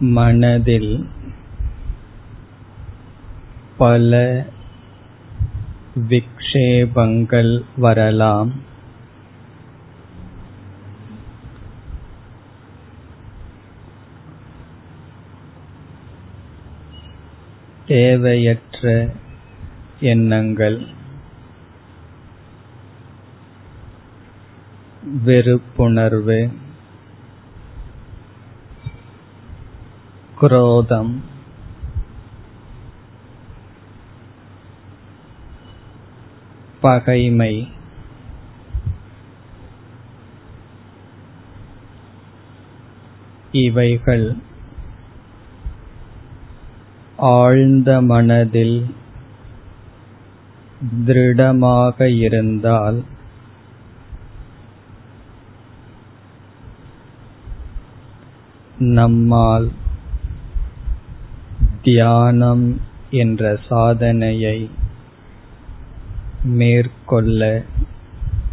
மனதில் பல விக்ஷேபங்கள் வரலாம். தேவையற்ற எண்ணங்கள் வெறுப்புணர்வு குரோதம் பகைமை இவைகள் ஆழ்ந்த மனதில் திருடமாக இருந்தால் நம்மால் தியானம் என்ற சாதனையை மேற்கொள்ள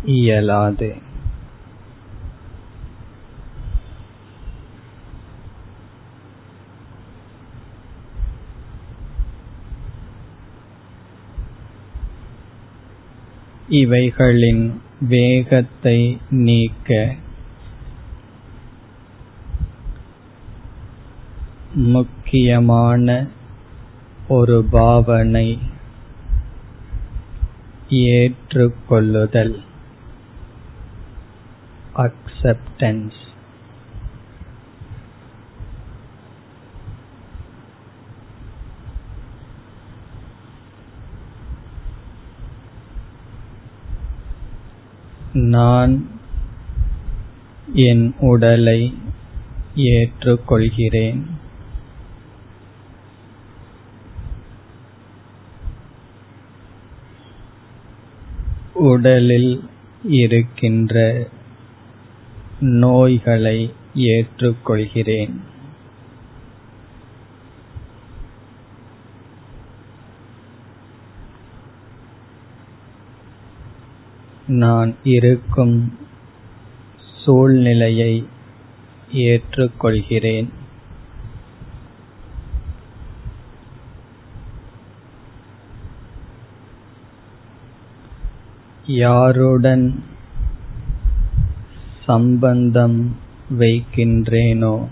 இயலாது. இவைகளின் வேகத்தை நீக்க முக்கியமான ஒரு பாவனை ஏற்றுக்கொள்ளுதல். அக்செப்டன்ஸ் நான் என் உடலை ஏற்றுக்கொள்கிறேன். உடலில் இருக்கின்ற நோய்களை ஏற்றுக்கொள்கிறேன். நான் இருக்கும் சூழ்நிலையை ஏற்றுக்கொள்கிறேன். யாருடன் சம்பந்தம் வைக்கின்றேனோ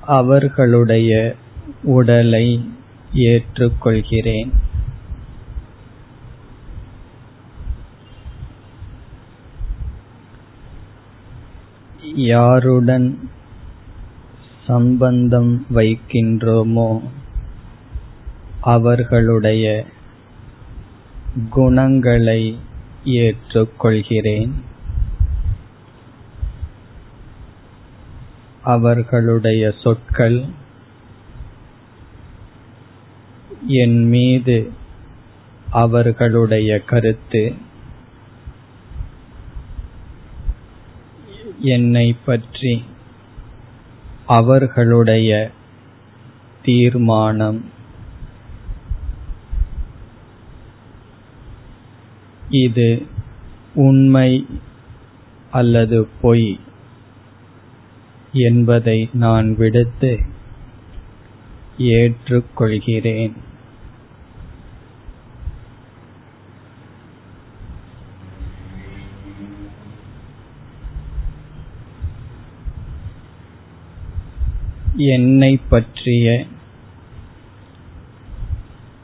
அவர்களுடைய உடலை ஏற்றுக்கொள்கிறேன். யாருடன் சம்பந்தம் வைக்கின்றோமோ அவர்களுடைய குணங்களை ஏற்றுக்கொள்கிறேன். அவர்களுடைய சொற்கள் என் மீது அவர்களுடைய கருத்து. என்னை பற்றி அவர்களுடைய தீர்மானம். இது உண்மை அல்லது பொய் என்பதை நான் விடுத்து ஏற்றுக்கொள்கிறேன். என்னை பற்றிய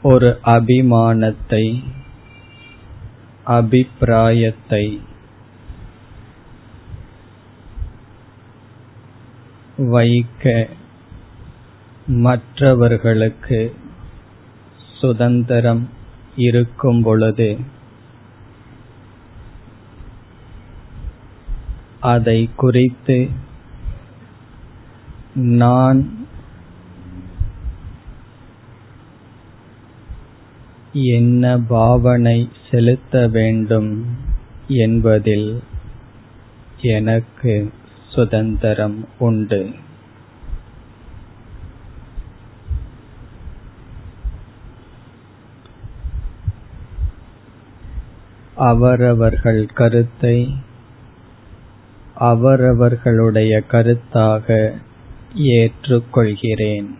ஒரு அபிமானத்தை அபிப்பிராயத்தை. வைக்க மற்றவர்களுக்கு சுதந்திரம் இருக்கும் பொழுது அதை குறித்து நான் என்ன பாவனை செலுத்த வேண்டும் என்பதில் எனக்கு சுதந்திரம் உண்டு. அவரவர்கள் கருத்தை அவரவர்களுடைய கருத்தாக ஏற்றுக்கொள்கிறேன்.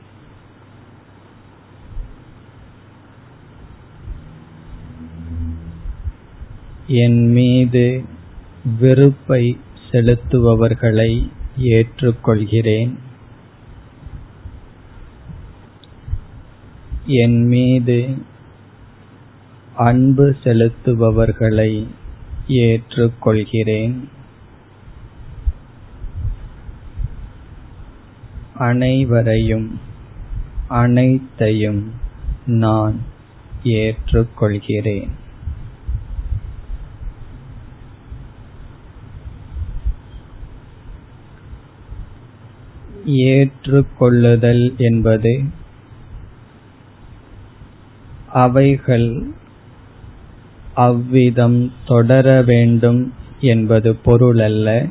என் மீது வெறுப்பை செலுத்துபவர்களை ஏற்றுக்கொள்கிறேன். என் மீது அன்பு செலுத்துபவர்களை ஏற்றுக்கொள்கிறேன். அனைவரையும் அனைத்தையும் நான் ஏற்றுக்கொள்கிறேன். ஏற்றுக்கொள்ளுதல் என்பது அவைகள் அவ்விதம் தொடர வேண்டும் என்பது பொருளல்ல.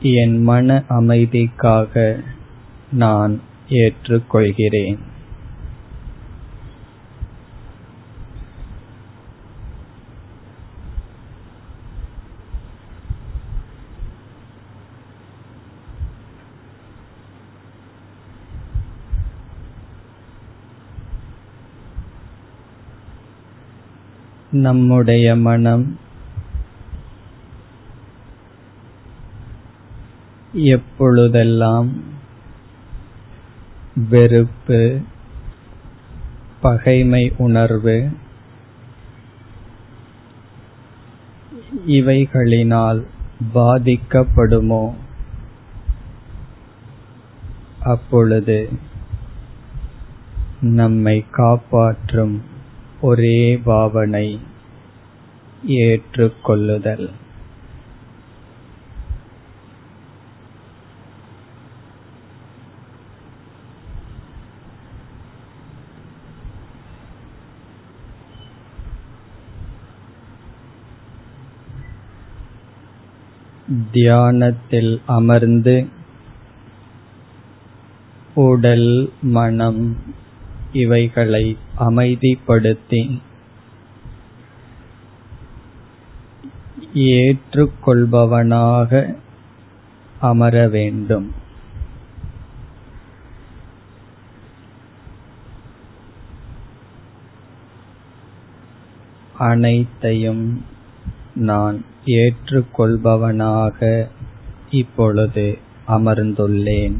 என் மன அமைதிக்காக நான் ஏற்றுக்கொள்கிறேன். நம்முடைய மனம் எப்பொழுதெல்லாம் வெறுப்பு பகைமை உணர்வு இவைகளினால் பாதிக்கப்படுமோ? அப்பொழுது நம்மை காப்பாற்றும் ஒரே பாவனை ஏற்றுக்கொள்ளுதல். தியானத்தில் அமர்ந்து உடல் மனம் இவைகளை அமைதிப்படுத்தி ஏற்றுக்கொள்பவனாக அமர வேண்டும். அனைத்தையும் நான் ஏற்றுக்கொள்பவனாக இப்பொழுது அமர்ந்துள்ளேன்.